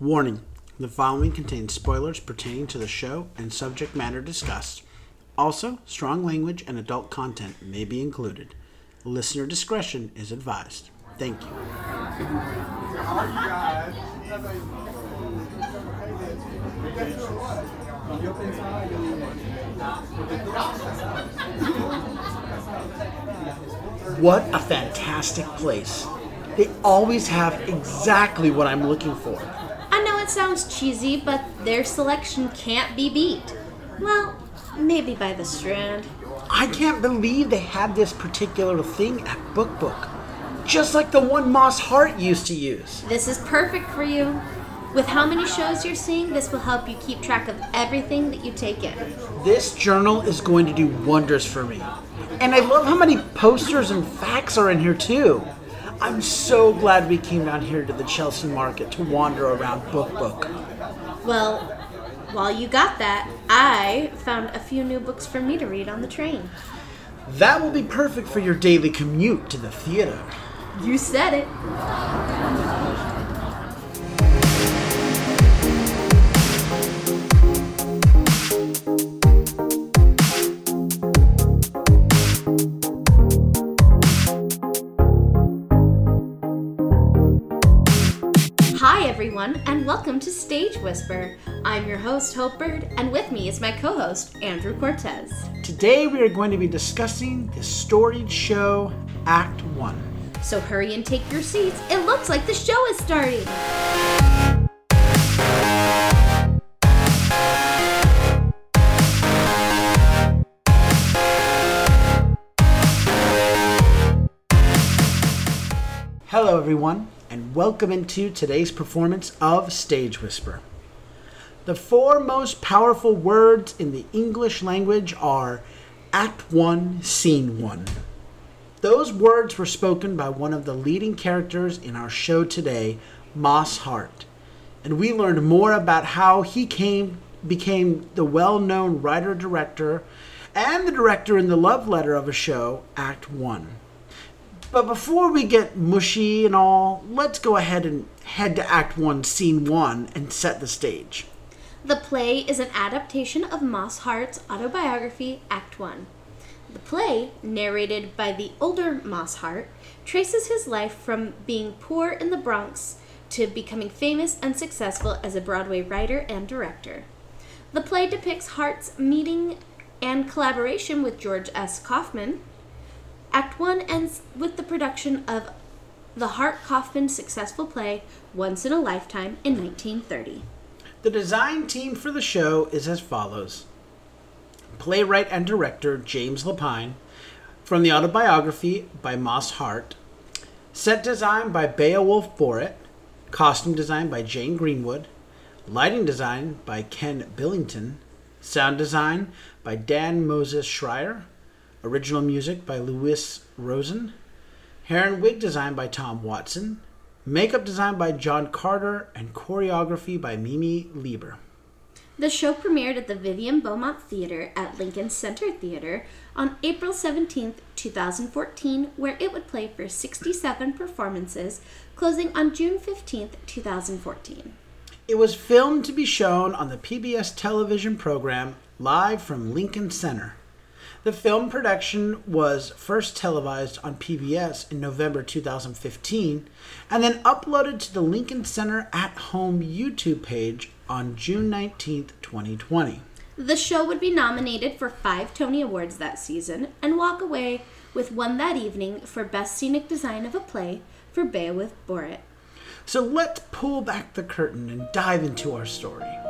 Warning the following contains spoilers pertaining to the show and subject matter discussed. Also, strong language and adult content may be included. Listener discretion is advised. Thank you. What a fantastic place! They always have exactly what I'm looking for. It sounds cheesy, but their selection can't be beat. Well, maybe by the Strand. I can't believe they had this particular thing at Book Book. Just like the one Moss Hart used to use. This is perfect for you. With how many shows you're seeing, this will help you keep track of everything that you take in. This journal is going to do wonders for me. And I love how many posters and facts are in here too. I'm so glad we came down here to the Chelsea market to wander around Book Book. Well, while you got that, I found a few new books for me to read on the train. That will be perfect for your daily commute to the theater. You said it. Whisper. I'm your host, Hope Bird, and with me is my co host, Andrew Cortez. Today we are going to be discussing the storied show Act 1. So hurry and take your seats. It looks like the show is starting. Hello, everyone, and welcome into today's performance of Stage Whisper. The four most powerful words in the English language are Act 1, Scene 1. Those words were spoken by one of the leading characters in our show today, Moss Hart, and we learned more about how he came became the well-known writer-director and the director in the love letter of a show, Act 1. But before we get mushy and all, let's go ahead and head to Act 1, Scene 1 and set the stage. The play is an adaptation of Moss Hart's autobiography, Act One. The play, narrated by the older Moss Hart, traces his life from being poor in the Bronx to becoming famous and successful as a Broadway writer and director. The play depicts Hart's meeting and collaboration with George S. Kaufman. Act One ends with the production of the Hart Kaufman successful play Once in a Lifetime in 1930. The design team for the show is as follows. Playwright and director James Lapine, from the autobiography by Moss Hart, set design by Beowulf Boritt, costume design by Jane Greenwood, lighting design by Ken Billington, sound design by Dan Moses Schreier, original music by Louis Rosen, hair and wig design by Tom Watson, makeup design by John Carter, and choreography by Mimi Lieber. The show premiered at the Vivian Beaumont Theater at Lincoln Center Theater on April 17, 2014, where it would play for 67 performances, closing on June 15, 2014. It was filmed to be shown on the PBS television program Live from Lincoln Center. The film production was first televised on PBS in November 2015 and then uploaded to the Lincoln Center at Home YouTube page on June 19, 2020. The show would be nominated for five Tony Awards that season and walk away with one that evening for Best Scenic Design of a Play for Beowulf Boritt. So let's pull back the curtain and dive into our story.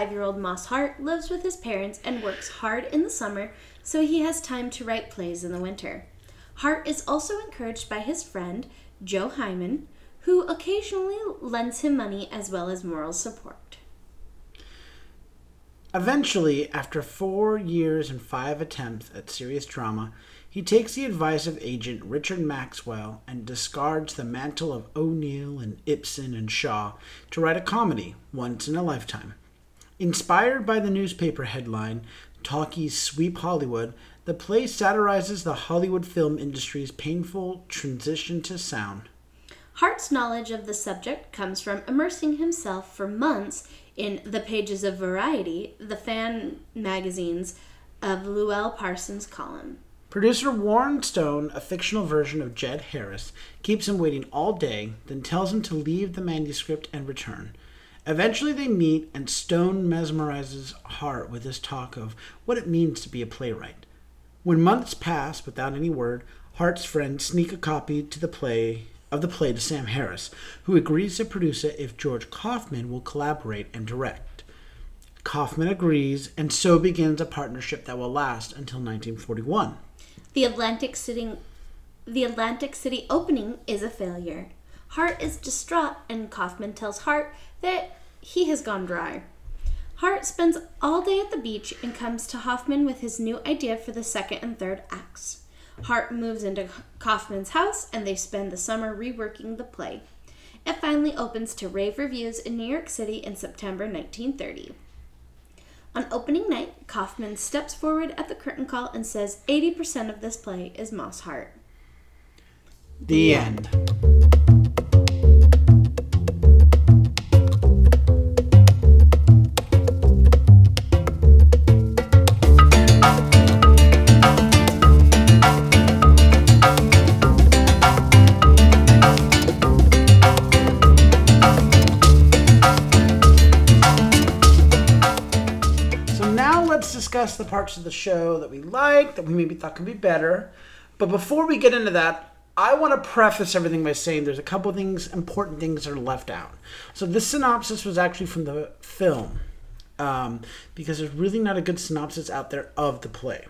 25 year old Moss Hart lives with his parents and works hard in the summer so he has time to write plays in the winter. Hart is also encouraged by his friend, Joe Hyman, who occasionally lends him money as well as moral support. Eventually, after four years and five attempts at serious drama, he takes the advice of agent Richard Maxwell and discards the mantle of O'Neill and Ibsen and Shaw to write a comedy once in a lifetime. Inspired by the newspaper headline, Talkies Sweep Hollywood, the play satirizes the Hollywood film industry's painful transition to sound. Hart's knowledge of the subject comes from immersing himself for months in the pages of Variety, the fan magazines of Louella Parsons' column. Producer Warren Stone, a fictional version of Jed Harris, keeps him waiting all day, then tells him to leave the manuscript and return. Eventually they meet, and Stone mesmerizes Hart with his talk of what it means to be a playwright. When months pass without any word, Hart's friends sneak a copy to the play of the play to Sam Harris, who agrees to produce it if George Kaufman will collaborate and direct. Kaufman agrees, and so begins a partnership that will last until 1941. The Atlantic City the Atlantic City opening is a failure. Hart is distraught and Kaufman tells Hart that he has gone dry. Hart spends all day at the beach and comes to Kaufman with his new idea for the second and third acts. Hart moves into Kaufman's house and they spend the summer reworking the play. It finally opens to rave reviews in New York City in September 1930. On opening night, Kaufman steps forward at the curtain call and says 80% of this play is Moss Hart. The end. So the parts of the show that we like, that we maybe thought could be better. But before we get into that, I want to preface everything by saying there's a couple things, important things that are left out. So this synopsis was actually from the film, um, because there's really not a good synopsis out there of the play.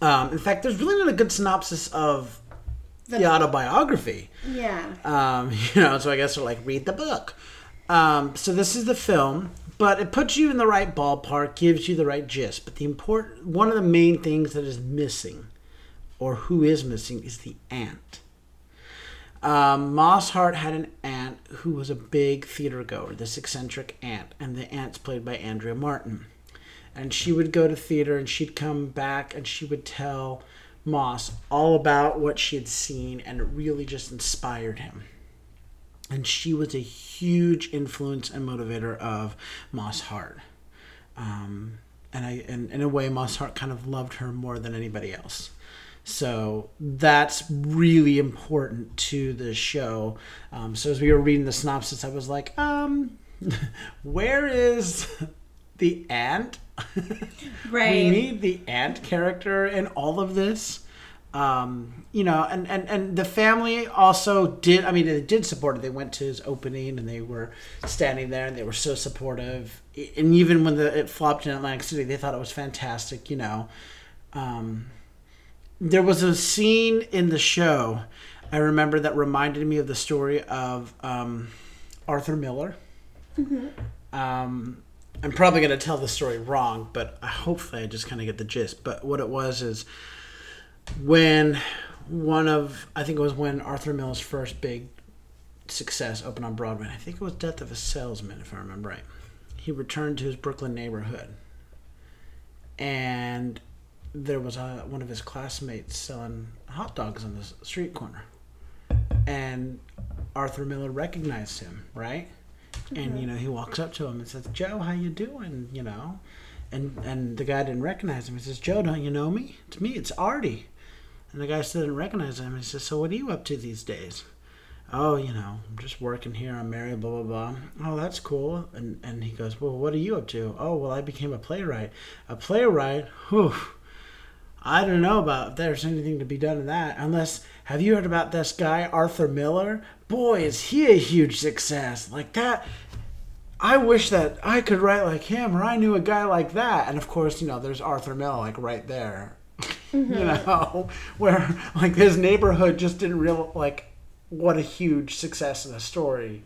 Um, in fact, there's really not a good synopsis of the, autobiography. Yeah. Um, you know, so I guess they're like, read the book. Um, so this is the film, but it puts you in the right ballpark, gives you the right gist. But the important, one of the main things that is missing, or who is missing, is the aunt. Um, Moss Hart had an aunt who was a big theater goer, this eccentric aunt, and the aunt's played by Andrea Martin. And she would go to theater and she'd come back and she would tell Moss all about what she had seen, and it really just inspired him. And she was a huge influence and motivator of Moss Hart. Um, and I, and in a way, Moss Hart kind of loved her more than anybody else. So that's really important to the show. Um, so as we were reading the synopsis, I was like, um, where is the aunt? Right. we need the aunt character in all of this. Um, you know, and, and, and the family also did, I mean, they did support it. They went to his opening and they were standing there and they were so supportive. And even when the, it flopped in Atlantic City, they thought it was fantastic, you know. Um, there was a scene in the show I remember that reminded me of the story of um, Arthur Miller. Um, I'm probably going to tell the story wrong, but hopefully I just kind of get the gist. But what it was is when one of, I think it was when Arthur Miller's first big success opened on Broadway. I think it was Death of a Salesman, if I remember right. He returned to his Brooklyn neighborhood, and there was a, one of his classmates selling hot dogs on the street corner, and Arthur Miller recognized him, right? And mm-hmm. you know he walks up to him and says, "Joe, how you doing?" You know, and and the guy didn't recognize him. He says, "Joe, don't you know me? It's me. It's Artie." And the guy still didn't recognize him. He says, "So what are you up to these days?" Oh, you know, I'm just working here. I'm married. Blah blah blah. Oh, that's cool. And and he goes, "Well, what are you up to?" Oh, well, I became a playwright. A playwright. Whew. I don't know about if there's anything to be done in that. Unless, have you heard about this guy Arthur Miller? Boy, is he a huge success. Like that. I wish that I could write like him, or I knew a guy like that. And of course, you know, there's Arthur Miller like right there. You know, where like his neighborhood just didn't real like what a huge success in a story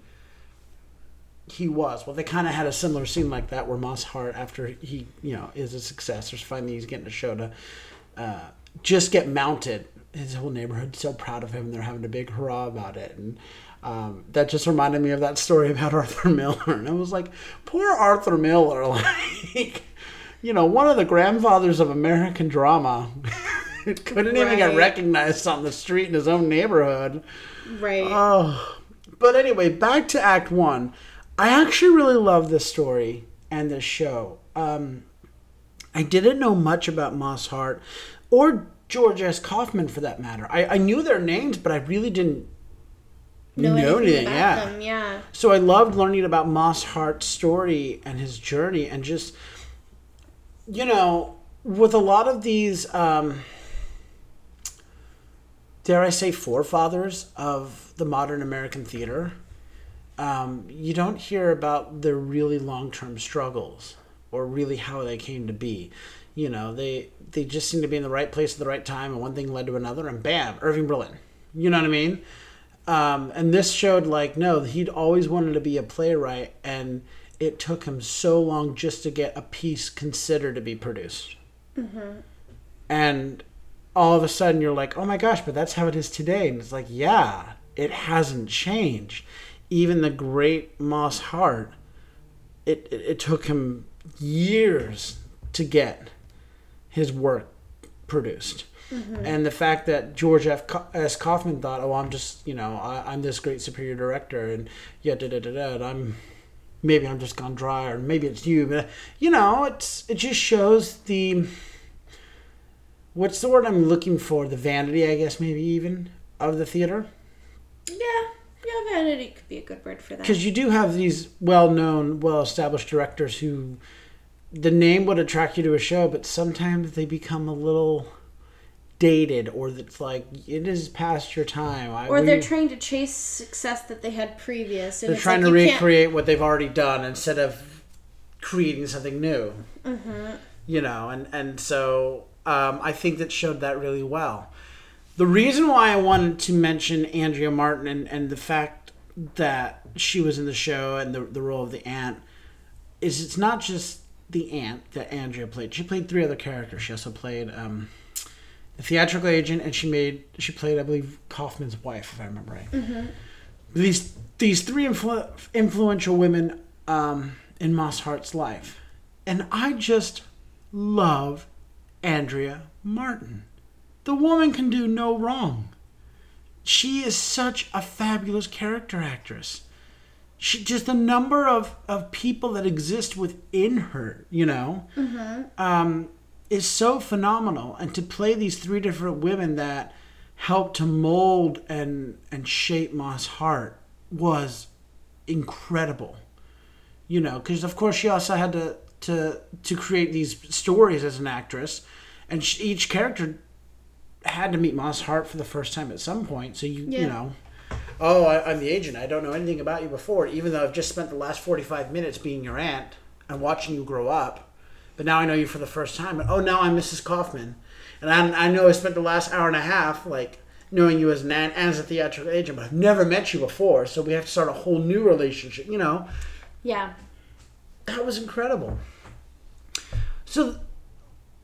he was. Well, they kind of had a similar scene like that where Moss Hart, after he, you know, is a success, or finally he's getting a show to uh, just get mounted. His whole neighborhood's so proud of him. They're having a big hurrah about it, and um, that just reminded me of that story about Arthur Miller. And I was like, poor Arthur Miller, like you know, one of the grandfathers of American drama. couldn't even get recognized on the street in his own neighborhood. Right. Oh, but anyway, back to Act One. I actually really love this story and this show. Um, I didn't know much about Moss Hart or George S. Kaufman for that matter. I, I knew their names, but I really didn't know, anything. about yeah. them. Yeah. So I loved learning about Moss Hart's story and his journey, and just you know, with a lot of these, um, dare I say, forefathers of the modern American theater, um, you don't hear about their really long-term struggles or really how they came to be. You know, they they just seem to be in the right place at the right time, and one thing led to another, and bam, Irving Berlin. You know what I mean? Um, and this showed like no, he'd always wanted to be a playwright, and it took him so long just to get a piece considered to be produced. Mm-hmm. And all of a sudden, you're like, oh my gosh, but that's how it is today. And it's like, yeah, it hasn't changed. Even the great Moss Hart, it, it, it took him years to get his work produced. Mm-hmm. And the fact that George F. Ka- S. Kaufman thought, "Oh, I'm just, you know, I, I'm this great superior director, and yeah, da da da da, and I'm maybe I'm just gone dry, or maybe it's you, but you know, it's it just shows the what's the word I'm looking for? The vanity, I guess, maybe even of the theater, Yeah. Yeah, vanity could be a good word for that. because you do have these well-known, well-established directors who the name would attract you to a show, but sometimes they become a little dated, or it's like it is past your time. I, or we- they're trying to chase success that they had previous. And they're trying like to you can't- recreate what they've already done instead of creating something new. You know, and and so um, I think that showed that really well. The reason why I wanted to mention Andrea Martin and, and the fact that she was in the show and the, the role of the aunt is it's not just the aunt that Andrea played. She played three other characters. She also played um, the theatrical agent, and she made she played I believe Kaufman's wife, if I remember right. These these three influ- influential women um, in Moss Hart's life, and I just love Andrea Martin. The woman can do no wrong. She is such a fabulous character actress. She just the number of, of people that exist within her, you know, um, is so phenomenal. And to play these three different women that helped to mold and and shape Moss Hart was incredible. You know, because of course she also had to to to create these stories as an actress, and sh each character had to meet Moss Hart for the first time at some point. So you you know, oh, I, I'm the agent. I don't know anything about you before, even though I've just spent the last 45 minutes being your aunt and watching you grow up. But now I know you for the first time. And, oh, now I'm Mrs. Kaufman, and I, I know I spent the last hour and a half like knowing you as an and as a theatrical agent, but I've never met you before. So we have to start a whole new relationship. You know, Yeah. that was incredible. So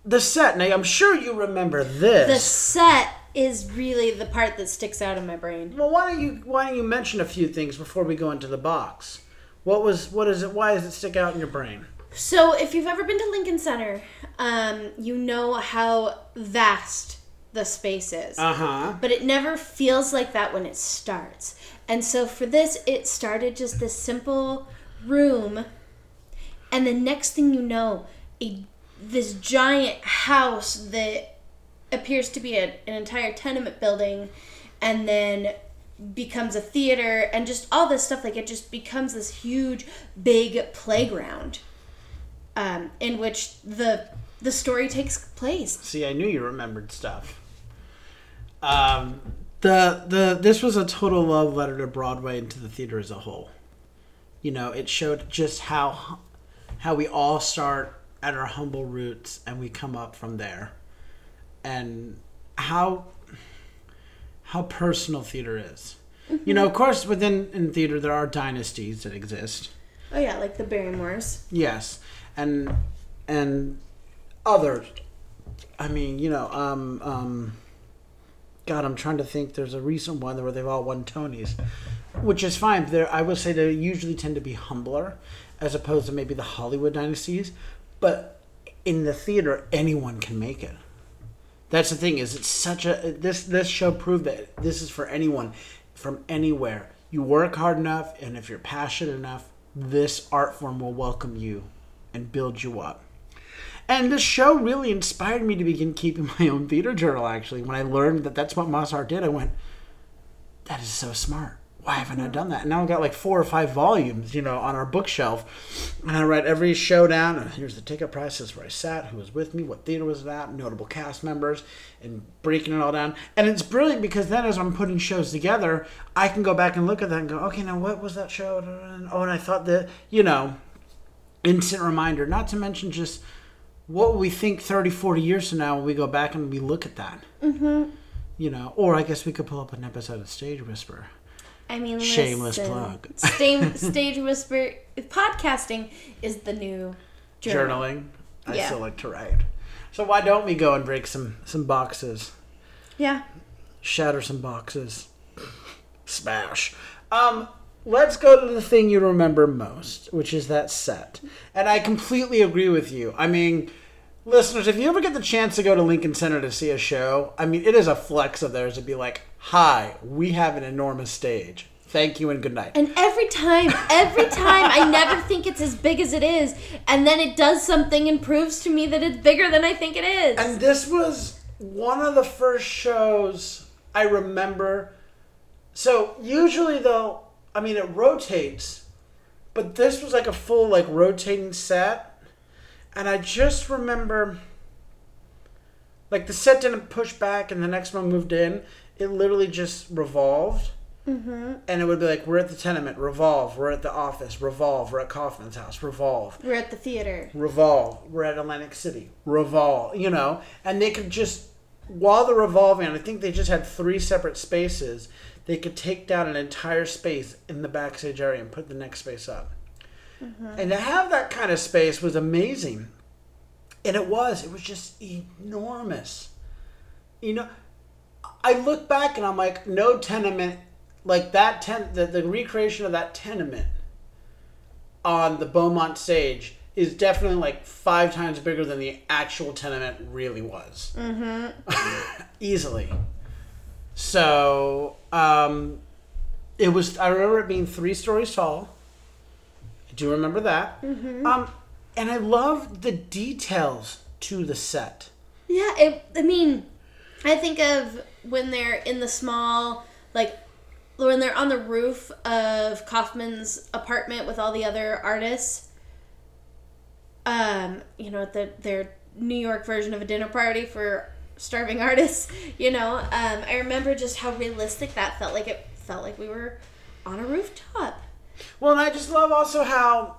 the set. Now I'm sure you remember this. The set is really the part that sticks out in my brain. Well, why don't you why don't you mention a few things before we go into the box? What was what is it? Why does it stick out in your brain? So, if you've ever been to Lincoln Center, um, you know how vast the space is. Uh huh. but it never feels like that when it starts. And so for this, it started just this simple room, and the next thing you know, a this giant house that appears to be a, an entire tenement building, and then becomes a theater, and just all this stuff. Like it just becomes this huge, big playground, um, in which the the story takes place. See, I knew you remembered stuff. Um, the the this was a total love letter to Broadway and to the theater as a whole. You know, it showed just how how we all start at our humble roots and we come up from there, and how how personal theater is. You know, of course, within in theater there are dynasties that exist. Oh yeah, like the Barrymores. Yes, and and other I mean, you know, um, um, God, I'm trying to think. There's a recent one where they've all won Tonys, which is fine. There, I will say they usually tend to be humbler, as opposed to maybe the Hollywood dynasties. But in the theater, anyone can make it. That's the thing is, it's such a this this show proved that this is for anyone, from anywhere. You work hard enough, and if you're passionate enough, this art form will welcome you and build you up. And this show really inspired me to begin keeping my own theater journal. Actually, when I learned that that's what Moss Hart did, I went, "That is so smart. Why haven't I done that?" And now I've got like four or five volumes, you know, on our bookshelf, and I write every show down. And here's the ticket prices where I sat, who was with me, what theater was it at, notable cast members, and breaking it all down. And it's brilliant because then, as I'm putting shows together, I can go back and look at that and go, "Okay, now what was that show?" Oh, and I thought that, you know, instant reminder. Not to mention just what we think 30, 40 years from now when we go back and we look at that. Mm-hmm. You know, or I guess we could pull up an episode of Stage Whisper. I mean, Shameless listen, plug. Stage, stage whisper podcasting is the new journal. Journaling. I Yeah. still like to write. So why don't we go and break some some boxes? Yeah. Shatter some boxes. Smash. Um, let's go to the thing you remember most, which is that set. And I completely agree with you. I mean, listeners, if you ever get the chance to go to Lincoln Center to see a show, I mean, it is a flex of theirs to be like, "Hi, we have an enormous stage. Thank you and good night." And every time, every time, I never think it's as big as it is, and then it does something and proves to me that it's bigger than I think it is. And this was one of the first shows I remember. So usually though, I mean it rotates, but this was like a full like rotating set, and I just remember like the set didn't push back and the next one moved in. It literally just revolved. Mm-hmm. And it would be like, we're at the tenement, revolve. We're at the office, revolve. We're at Kaufman's house, revolve We're at the theater. revolve. We're at Atlantic City. Revolve. You know, and they could just while they're revolving, I think they just had three separate spaces. They could take down an entire space in the backstage area and put the next space up. And to have that kind of space was amazing. And it was. It was just enormous. You know, I look back and I'm like, no tenement like that ten the, the recreation of that tenement on the Beaumont stage is definitely like five times bigger than the actual tenement really was. Mm-hmm. Easily. So, um, it was, I remember it being three stories tall. I do remember that. Um, and I love the details to the set. Yeah, it, I mean, I think of when they're in the small, like, when they're on the roof of Kaufman's apartment with all the other artists. Um, you know, the, their New York version of a dinner party for starving artists. You know, um, I remember just how realistic that felt. Like it felt like we were on a rooftop. Well, and I just love also how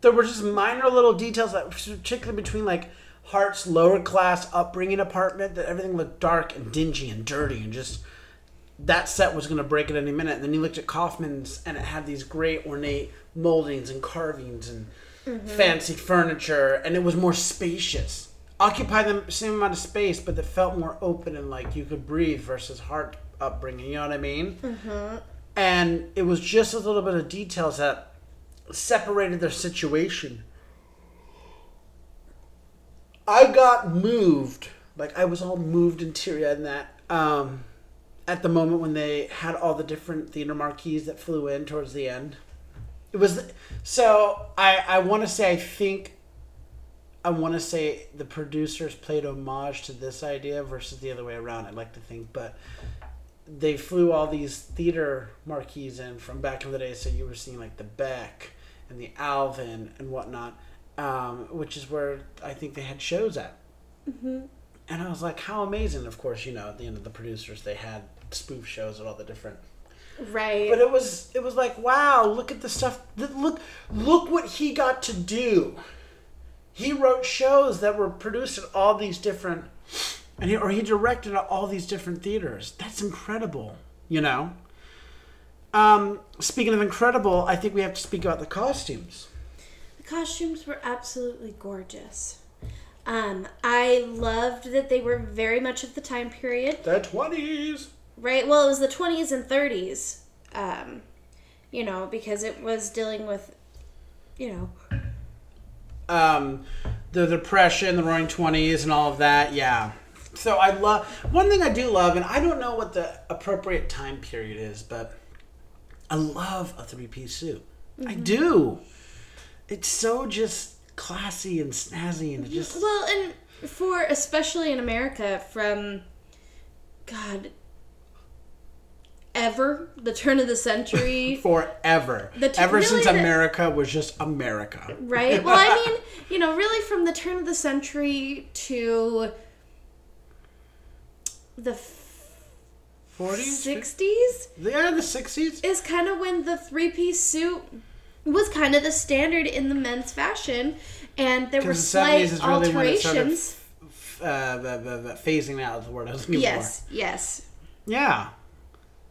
there were just minor little details that, particularly between like Hart's lower class upbringing apartment, that everything looked dark and dingy and dirty and just that set was going to break at any minute. And then you looked at Kaufman's and it had these great ornate moldings and carvings and fancy furniture, and it was more spacious. Occupied the same amount of space, but that felt more open and like you could breathe versus Hart upbringing. You know what I mean? and it was just a little bit of details that separated their situation. I got moved, like I was all moved and teary eyed in that. Um, at the moment when they had all the different theater marquees that flew in towards the end, it was so. I I want to say I think. I want to say the producers played homage to this idea versus the other way around. I'd like to think, but they flew all these theater marquees in from back in the day, so you were seeing like the Beck and the Alvin and whatnot, um, which is where I think they had shows at. Mm-hmm. And I was like, how amazing! Of course, you know, at the end of the producers, they had spoof shows at all the different. Right. But it was it was like, wow! Look at the stuff. Look look what he got to do. He wrote shows that were produced at all these different and he, or he directed at all these different theaters. That's incredible, you know. Um, speaking of incredible, I think we have to speak about the costumes. The costumes were absolutely gorgeous. Um, I loved that they were very much of the time period, The twenties. right? Well, it was the 20s and 30s, um, you know, because it was dealing with, you know, um, the depression, the Roaring Twenties, and all of that. Yeah. So I love one thing I do love, and I don't know what the appropriate time period is, but I love a three-piece suit. I do. It's so just classy and snazzy, and just Well, and for especially in America, from God, ever the turn of the century, forever. The t- Ever really since the- America was just America. right? Well, I mean, you know, really from the turn of the century to the Forties, sixties yeah, the sixties. is kind of when the three-piece suit was kind of the standard in the men's fashion, and there were Because the seventies slight is really when it started alterations. uh, the, the, the phasing out of the word I was looking Yes, yes. for. Yeah.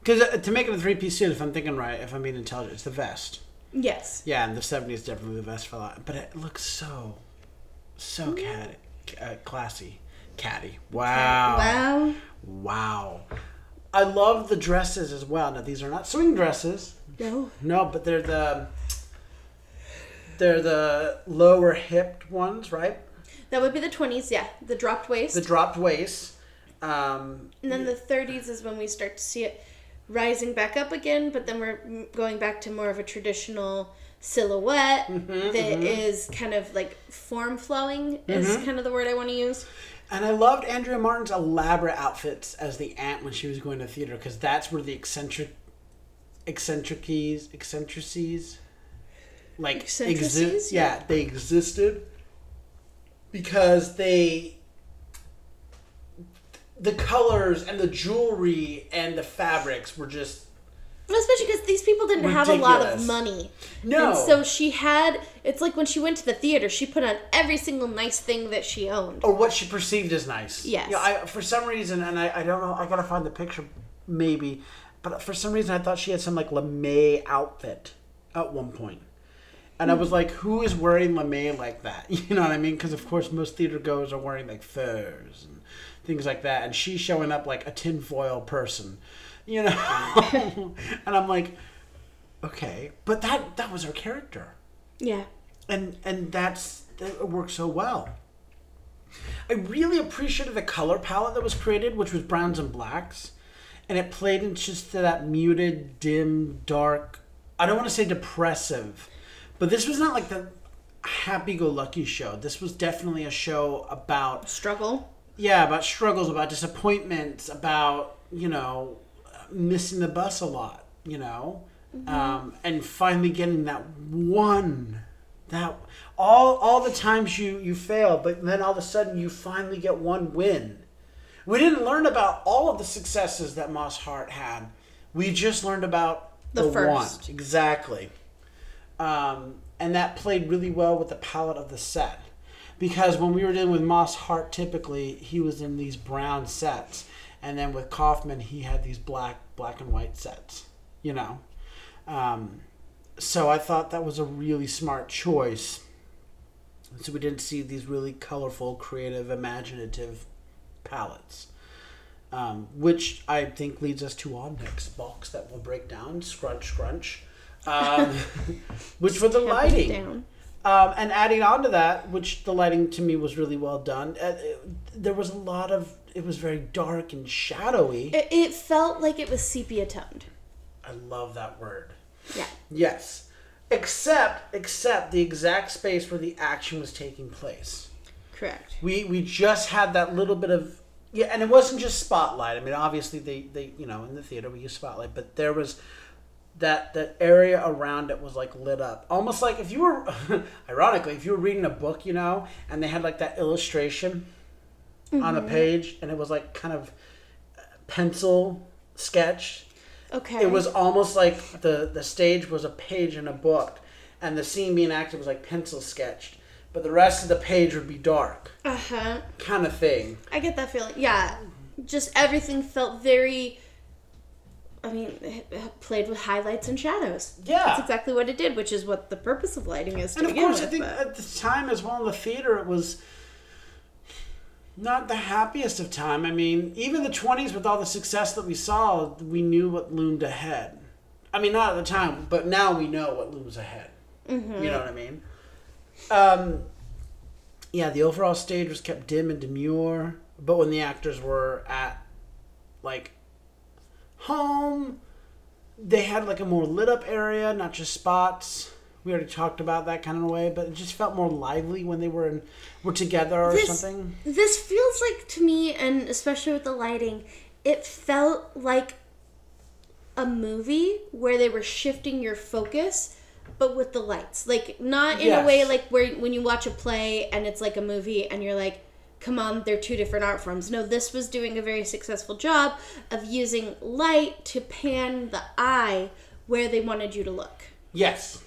Because to make it a three piece suit, if I'm thinking right, if I'm being intelligent, it's the vest. Yes. Yeah, and the 70s, definitely the vest for that. But it looks so, so catty, uh, classy. Catty. Wow. Wow. Wow. I love the dresses as well. Now, these are not swing dresses. No. No, but they're the. They're the lower hipped ones, right? That would be the 20s, yeah. The dropped waist. The dropped waist. Um, and then the 30s is when we start to see it rising back up again, but then we're going back to more of a traditional silhouette Mm-hmm, that is kind of like form flowing, is Mm-hmm. kind of the word I want to use. And I loved Andrea Martin's elaborate outfits as the aunt when she was going to theater because that's where the eccentric, eccentricities, eccentricities, like exist. Yeah, they existed because they, the colors and the jewelry and the fabrics were just Especially because these people didn't have a lot of money. No. And so she had, it's like when she went to the theater, she put on every single nice thing that she owned. or what she perceived as nice. Yes. Yeah, I for some reason, and I, I don't know, I gotta find the picture, maybe, but for some reason I thought she had some like lamé outfit at one point. And I was hmm. like, who is wearing lamé like that? You know what I mean? Because of course most theater goers are wearing like furs and things like that, and she's showing up like a tinfoil person, you know. and I'm like, okay, but that that was her character Yeah. and and that's that worked so well. I really appreciated the color palette that was created, which was browns and blacks, and it played into just that muted, dim, dark. I don't want to say depressive, but this was not like the happy-go-lucky show. This was definitely a show about Struggle. Yeah, about struggles, about disappointments, about you know missing the bus a lot, you know, um, and finally getting that one, that all all the times you you fail, but then all of a sudden you finally get one win. We didn't learn about all of the successes that Moss Hart had. We just learned about The the, first. one exactly, um, and that played really well with the palette of the set because when we were dealing with Moss Hart, typically he was in these brown sets, and then with Kaufman he had these black black and white sets. You know, um, so I thought that was a really smart choice. So we didn't see these really colorful, creative, imaginative palettes. Um, which I think leads us to our next box that we'll break down, scrunch, scrunch, um, which for the lighting. Um, and adding on to that, which the lighting to me was really well done, uh, it- there was a lot of, it was very dark and shadowy. It, it felt like it was sepia toned. I love that word. Yeah. Yes. Except, except the exact space where the action was taking place. Correct. We, we just had that little bit of, yeah, and it wasn't just spotlight. I mean, obviously they, they, you know, in the theater we use spotlight, but there was that the area around it was like lit up almost like if you were ironically if you were reading a book you know and they had like that illustration on a page and it was like kind of uh, pencil sketch Okay. it was almost like the the stage was a page in a book and the scene being acted was like pencil sketched but the rest of the page would be dark Uh huh. kind of thing I get that feeling. Yeah. Just everything felt very. I mean, it played with highlights and shadows. Yeah. That's exactly what it did, which is what the purpose of lighting is to and of course i think but- at the time as well in the theater it was Not the happiest of time. I mean, even the 20s, with all the success that we saw, we knew what loomed ahead. I mean, not at the time, but now we know what looms ahead. Mm-hmm. You know what I mean? Um, yeah, the overall stage was kept dim and demure, but when the actors were at, like, home, they had, like, a more lit up area, not just spots. We already talked about that kind of way, but it just felt more lively when they were in, were together or This- something. This feels like to me, and especially with the lighting, it felt like a movie where they were shifting your focus, but with the lights. Like not in a way like where when you watch a play and it's like a movie and you're like, come on, they're two different art forms. No, this was doing a very successful job of using light to pan the eye where they wanted you to look. Yes.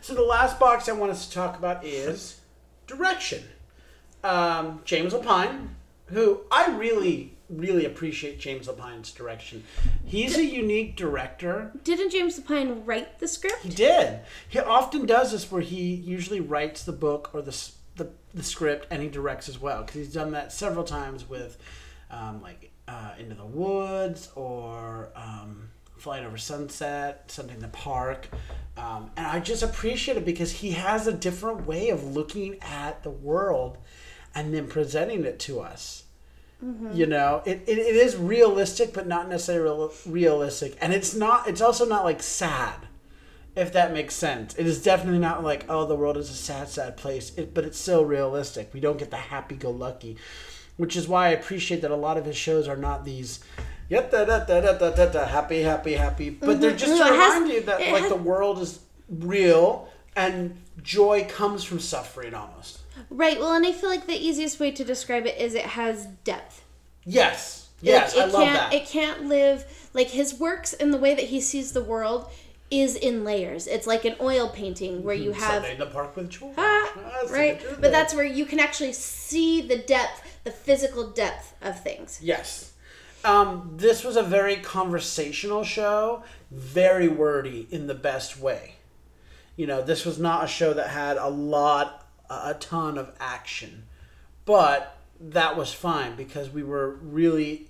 So the last box I want us to talk about is direction. Um, James Lapine, who I really, really appreciate James Lapine's direction. He's a unique director. Didn't James Lapine write the script? He did. He often does this where he usually writes the book or the the, the script and he directs as well because he's done that several times with um, like uh, Into the Woods or um, Flight Over Sunset, something in the park. Um, and I just appreciate it because he has a different way of looking at the world and then presenting it to us. You know, it, it, it is realistic, but not necessarily real, realistic. And it's not, it's also not like sad if that makes sense. It is definitely not like, oh, the world is a sad, sad place, it, but it's still realistic. We don't get the happy go lucky, which is why I appreciate that a lot of his shows are not these. Yet da da da da da da da happy happy happy, but they're just to Mm-hmm. remind you that like has- the world is real and joy comes from suffering almost. Right. Well, and I feel like the easiest way to describe it is it has depth. Yes, yes, it, it I love can't, that. It can't live like his works and the way that he sees the world is in layers. It's like an oil painting where you have Sunday in the park with George. ah, Ah, right, but that's where you can actually see the depth, the physical depth of things. Yes. Um, this was a very conversational show, very wordy in the best way. You know, this was not a show that had a lot, a ton of action, but that was fine because we were really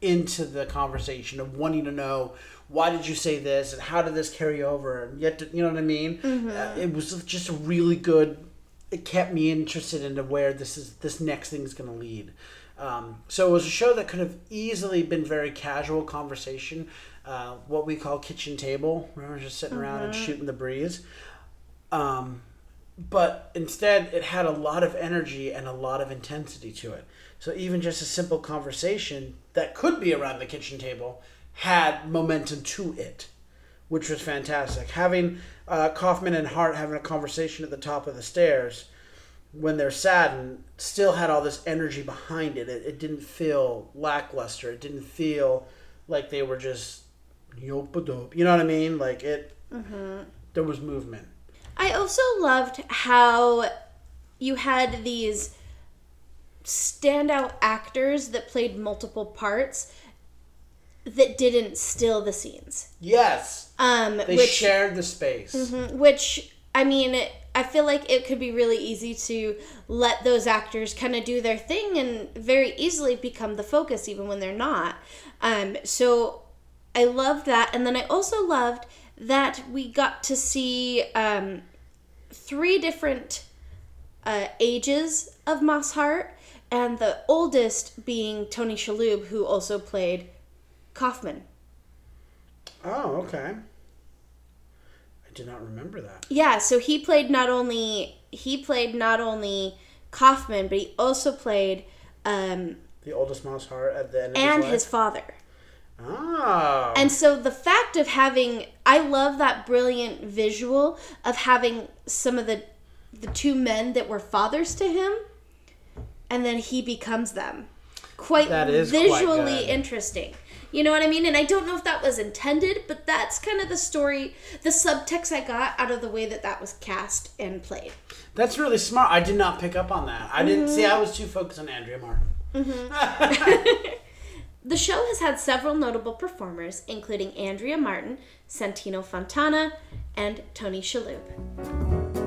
into the conversation of wanting to know why did you say this and how did this carry over and yet you know what I mean. Uh, it was just a really good. It kept me interested into where this is this next thing is going to lead. Um, so it was a show that could have easily been very casual conversation, uh, what we call kitchen table. Remember, just sitting around and shooting the breeze. Um, but instead, it had a lot of energy and a lot of intensity to it. So even just a simple conversation that could be around the kitchen table had momentum to it, which was fantastic. Having uh, Kaufman and Hart having a conversation at the top of the stairs when they're saddened still had all this energy behind it. It, it didn't feel lackluster. It didn't feel like they were just dope. You know what I mean? Like it. There was movement. I also loved how you had these standout actors that played multiple parts that didn't still the scenes. Yes, Um, they which shared the space. which I mean, I feel like it could be really easy to let those actors kind of do their thing and very easily become the focus, even when they're not. Um, so I loved that, and then I also loved that we got to see um, three different uh, ages of Moss Hart, and the oldest being Tony Shalhoub, who also played Kaufman. Oh, okay. I did not remember that. Yeah, so he played not only he played not only Kaufman, but he also played um, The oldest Moss Hart at the end of and his his father. Oh. And so the fact of having I love that brilliant visual of having some of the the two men that were fathers to him and then he becomes them. Quite That is visually good. interesting. You know what I mean? And I don't know if that was intended, but that's kind of the story, the subtext I got out of the way that that was cast and played. That's really smart. I did not pick up on that. I didn't see. Mm-hmm. I was too focused on Andrea Martin. The show has had several notable performers, including Andrea Martin, Santino Fontana, and Tony Shalhoub.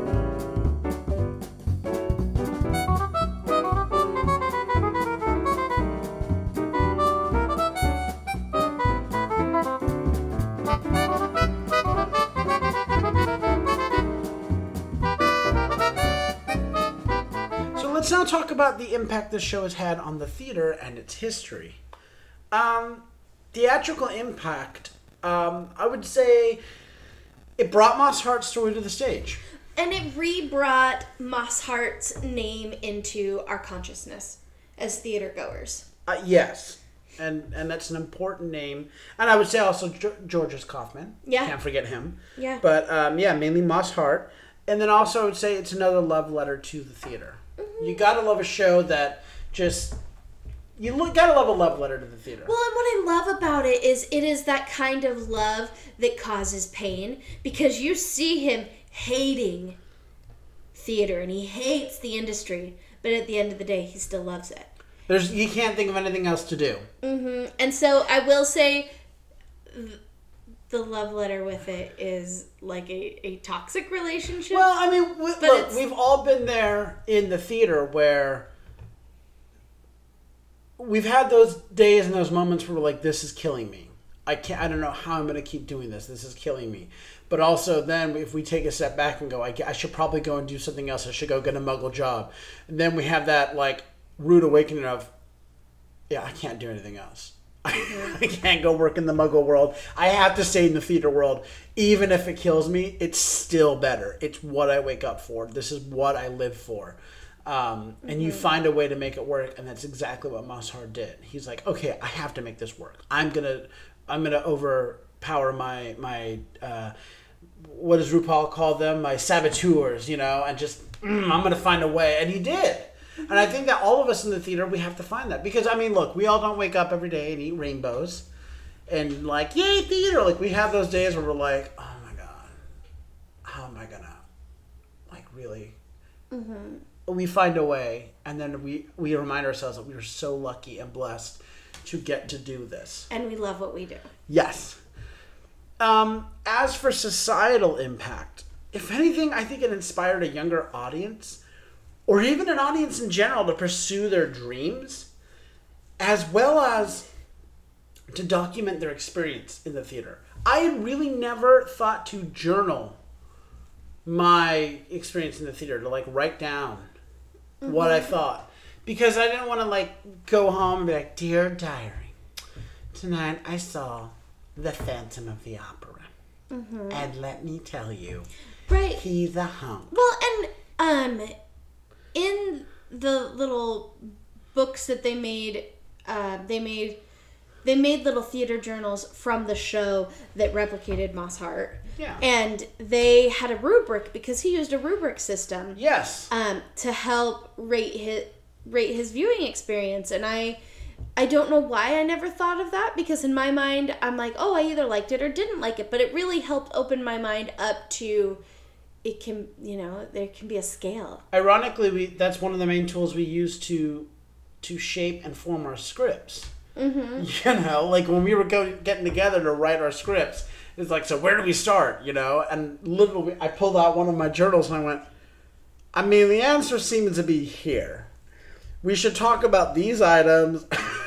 Let's now talk about the impact this show has had on the theater and its history. Um, theatrical impact, um, I would say it brought Moss Hart's story to the stage. And it re-brought Moss Hart's name into our consciousness as theater goers. Uh, yes. And, and that's an important name, and I would say also Ge- George S. Kaufman. Yeah. can't forget him. Yeah. But um, yeah, mainly Moss Hart, and then also I would say it's another love letter to the theater. You gotta love a show that just you look, gotta love a love letter to the theater. Well, and what I love about it is it is that kind of love that causes pain because you see him hating theater and he hates the industry, but at the end of the day, he still loves it. There's you can't think of anything else to do. Mm-hmm. And so I will say the love letter with it is like a, a toxic relationship. Well, I mean, we, look, we've all been there in the theater where we've had those days and those moments where we're like, "This is killing me. I can't. I don't know how I'm going to keep doing this. This is killing me." But also, then if we take a step back and go, I, I should probably go and do something else. I should go get a Muggle job. And then we have that like rude awakening of, yeah, I can't do anything else. I can't go work in the Muggle world. I have to stay in the theater world. Even if it kills me, it's still better. It's what I wake up for. This is what I live for. Um, and you find a way to make it work, and that's exactly what Moss Hart did. He's like, okay, I have to make this work. I'm gonna, I'm gonna overpower my my. Uh, what does RuPaul call them? My saboteurs, you know, and just mm, I'm gonna find a way, and he did. And I think that all of us in the theater we have to find that because I mean, look, we all don't wake up every day and eat rainbows, and like yay theater. Like we have those days where we're like, oh my god, how am I gonna, like really. We find a way, and then we we remind ourselves that we are so lucky and blessed to get to do this. and we love what we do. Yes. Um, as for societal impact, if anything, I think it inspired a younger audience, or even an audience in general, to pursue their dreams, as well as to document their experience in the theater. I had really never thought to journal my experience in the theater, to like write down what I thought. Because I didn't want to like go home and be like, Dear Diary, tonight I saw The Phantom of the Opera. And let me tell you, Right. he's a hunk. Well, and um, in the little books that they made, uh, they made they made little theater journals from the show that replicated Moss Hart. Yeah. And they had a rubric because he used a rubric system Yes. um, to help rate his rate his viewing experience and i i don't know why i never thought of that because in my mind i'm like oh i either liked it or didn't like it but it really helped open my mind up to it can you know there can be a scale Ironically, we that's one of the main tools we use to to shape and form our scripts. Mm-hmm. You know, like when we were go, getting together to write our scripts, it's like, so where do we start? You know, and literally, I pulled out one of my journals and I went, I mean, the answer seems to be here. We should talk about these items,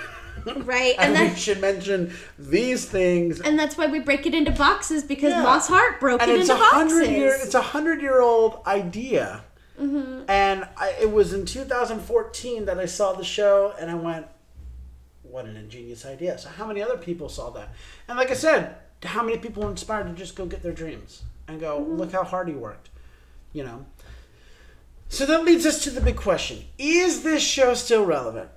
right? And, and we should mention these things. and that's why we break it into boxes because Yeah. moss hart broke and it it's into a boxes. year it's a hundred year old idea mm-hmm. and I, it was in 2014 that i saw the show and i went what an ingenious idea. So how many other people saw that? And like i said how many people were inspired to just go get their dreams and go mm-hmm. look how hard he worked you know? So that leads us to the big question. Is this show still relevant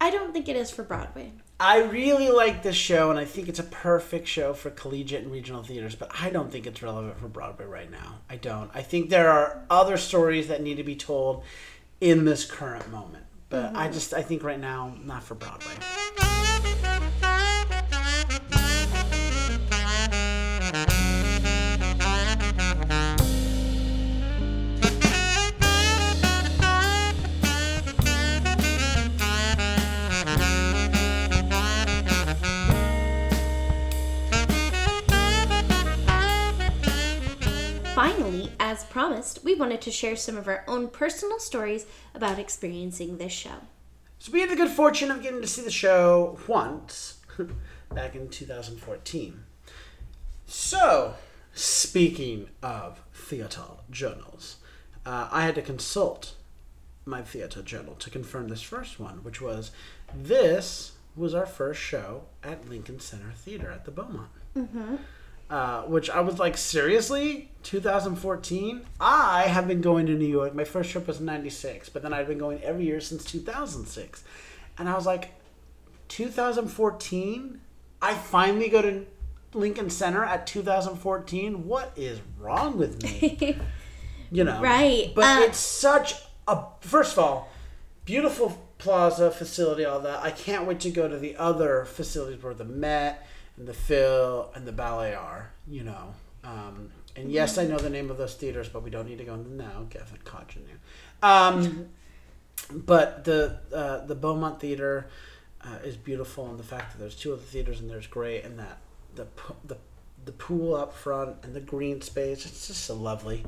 i don't think it is for broadway I really like this show, and I think it's a perfect show for collegiate and regional theaters, but I don't think it's relevant for Broadway right now. I don't. I think there are other stories that need to be told in this current moment, but I mm-hmm. just I think right now not for Broadway. Promised, we wanted to share some of our own personal stories about experiencing this show. So we had the good fortune of getting to see the show once back in 2014. So, speaking of theater journals, uh, I had to consult my theater journal to confirm this first one, which was this was our first show at Lincoln Center Theater at the Beaumont. Mm-hmm. Uh, which I was like, seriously? 2014? I have been going to New York. My first trip was in 96, but then I've been going every year since 2006. And I was like, 2014? I finally go to Lincoln Center at 2014? What is wrong with me? you know. Right. But Uh, it's such a first of all, beautiful plaza facility, all that. I can't wait to go to the other facilities where the Met and the Phil and the Ballet are. You know. Um, and yes, I know the name of those theaters, but we don't need to go into them now. Gavin cautioned you. Um, but the uh, the Beaumont Theater uh, is beautiful, and the fact that there's two other theaters and there's great, and that the the the pool up front and the green space, it's just so lovely.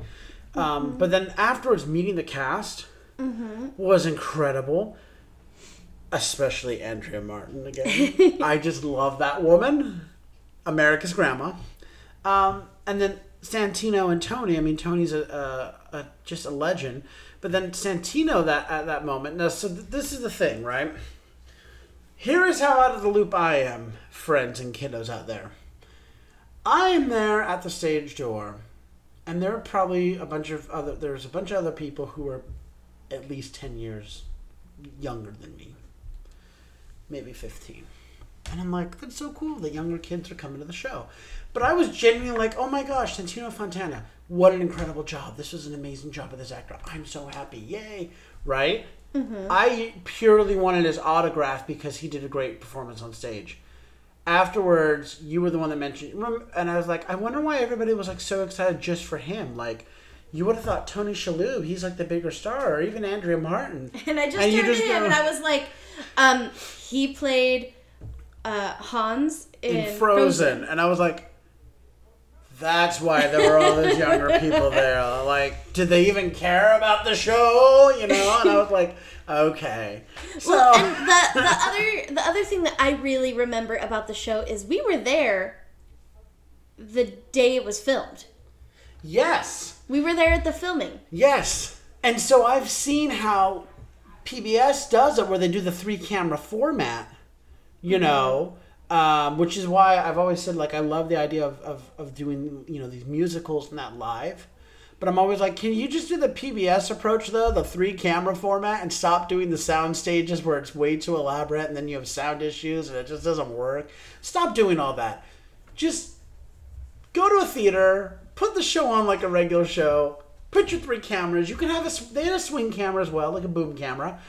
Um, but then afterwards, meeting the cast was incredible, especially Andrea Martin again. I just love that woman, America's grandma. Um, and then Santino and Tony. I mean, Tony's a, a, a just a legend. But then Santino that at that moment. Now, so th- this is the thing, right? Here is how out of the loop I am, friends and kiddos out there. I am there at the stage door, and there are probably a bunch of other. There's a bunch of other people who are at least ten years younger than me, maybe fifteen. And I'm like, that's so cool. The younger kids are coming to the show. But I was genuinely like, oh my gosh, Santino Fontana, what an incredible job. This was an amazing job of this actor. I'm so happy. Yay. Right? Mm-hmm. I purely wanted his autograph because he did a great performance on stage. Afterwards, you were the one that mentioned, and I was like, I wonder why everybody was like so excited just for him. Like, you would have thought Tony Shalhoub, he's like the bigger star, or even Andrea Martin. And I just And turned to him and I was like, um, he played uh, Hans in, in Frozen. And I was like, that's why there were all those younger people there. Like, did they even care about the show? You know? And I was like, okay. So, Well, and the the other the other thing that I really remember about the show is we were there the day it was filmed. yes, We were there at the filming. yes. And so I've seen how PBS does it where they do the three camera format, you know. Um, which is why I've always said like I love the idea of, of, of doing you know these musicals and that live. But I'm always like, can you just do the PBS approach though, the three camera format, and stop doing the sound stages where it's way too elaborate and then you have sound issues and it just doesn't work. Stop doing all that. Just go to a theater, put the show on like a regular show, put your three cameras. You can have a they had a swing camera as well, like a boom camera,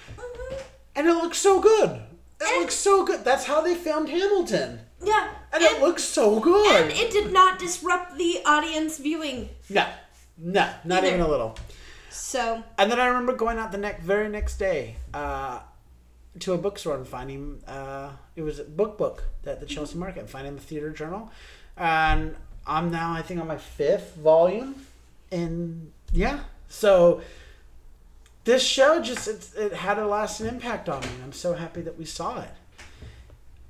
and it looks so good. It looks so good. That's how they filmed Hamilton, Yeah. and it looks so good. and it did not disrupt the audience viewing. no, no, not Either. even a little. So And then I remember going out the next very next day uh, to a bookstore and finding uh, it was a book book at the Chelsea Market finding the theater journal, and I'm now I think on my fifth volume, and yeah, so this show just it, it had a lasting impact on me. and I'm so happy that we saw it.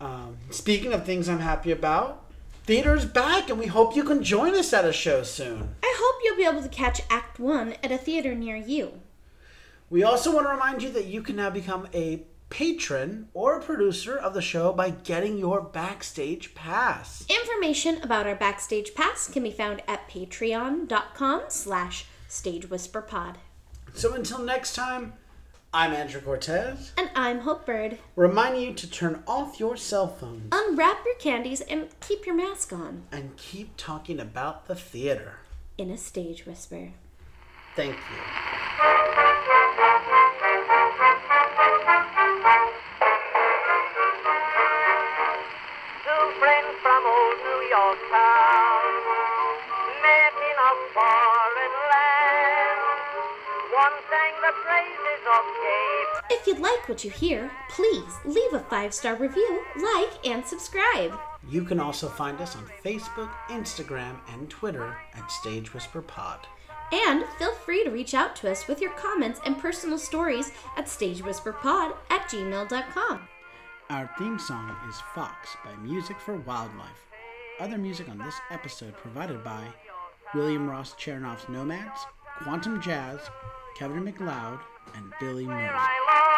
Um, speaking of things I'm happy about, theater's back, and we hope you can join us at a show soon. I hope you'll be able to catch Act One at a theater near you. We also want to remind you that you can now become a patron or a producer of the show by getting your backstage pass. Information about our backstage pass can be found at patreon.com slash stagewhisperpod. So until next time, I'm Andrew Cortez, And I'm Hope Bird. reminding you to turn off your cell phones Unwrap your candies and keep your mask on and keep talking about the theater. in a stage whisper. Thank you. Two friends from old New York town If you like what you hear, please leave a five star review, like, and subscribe. You can also find us on Facebook, Instagram, and Twitter at Stage Whisper Pod. And feel free to reach out to us with your comments and personal stories at stagewhisperpod at gmail.com. Our theme song is Fox by Music for Wildlife. Other music on this episode provided by William Ross Chernoff's Nomads, Quantum Jazz, Kevin MacLeod, and Billy Where Murray. I love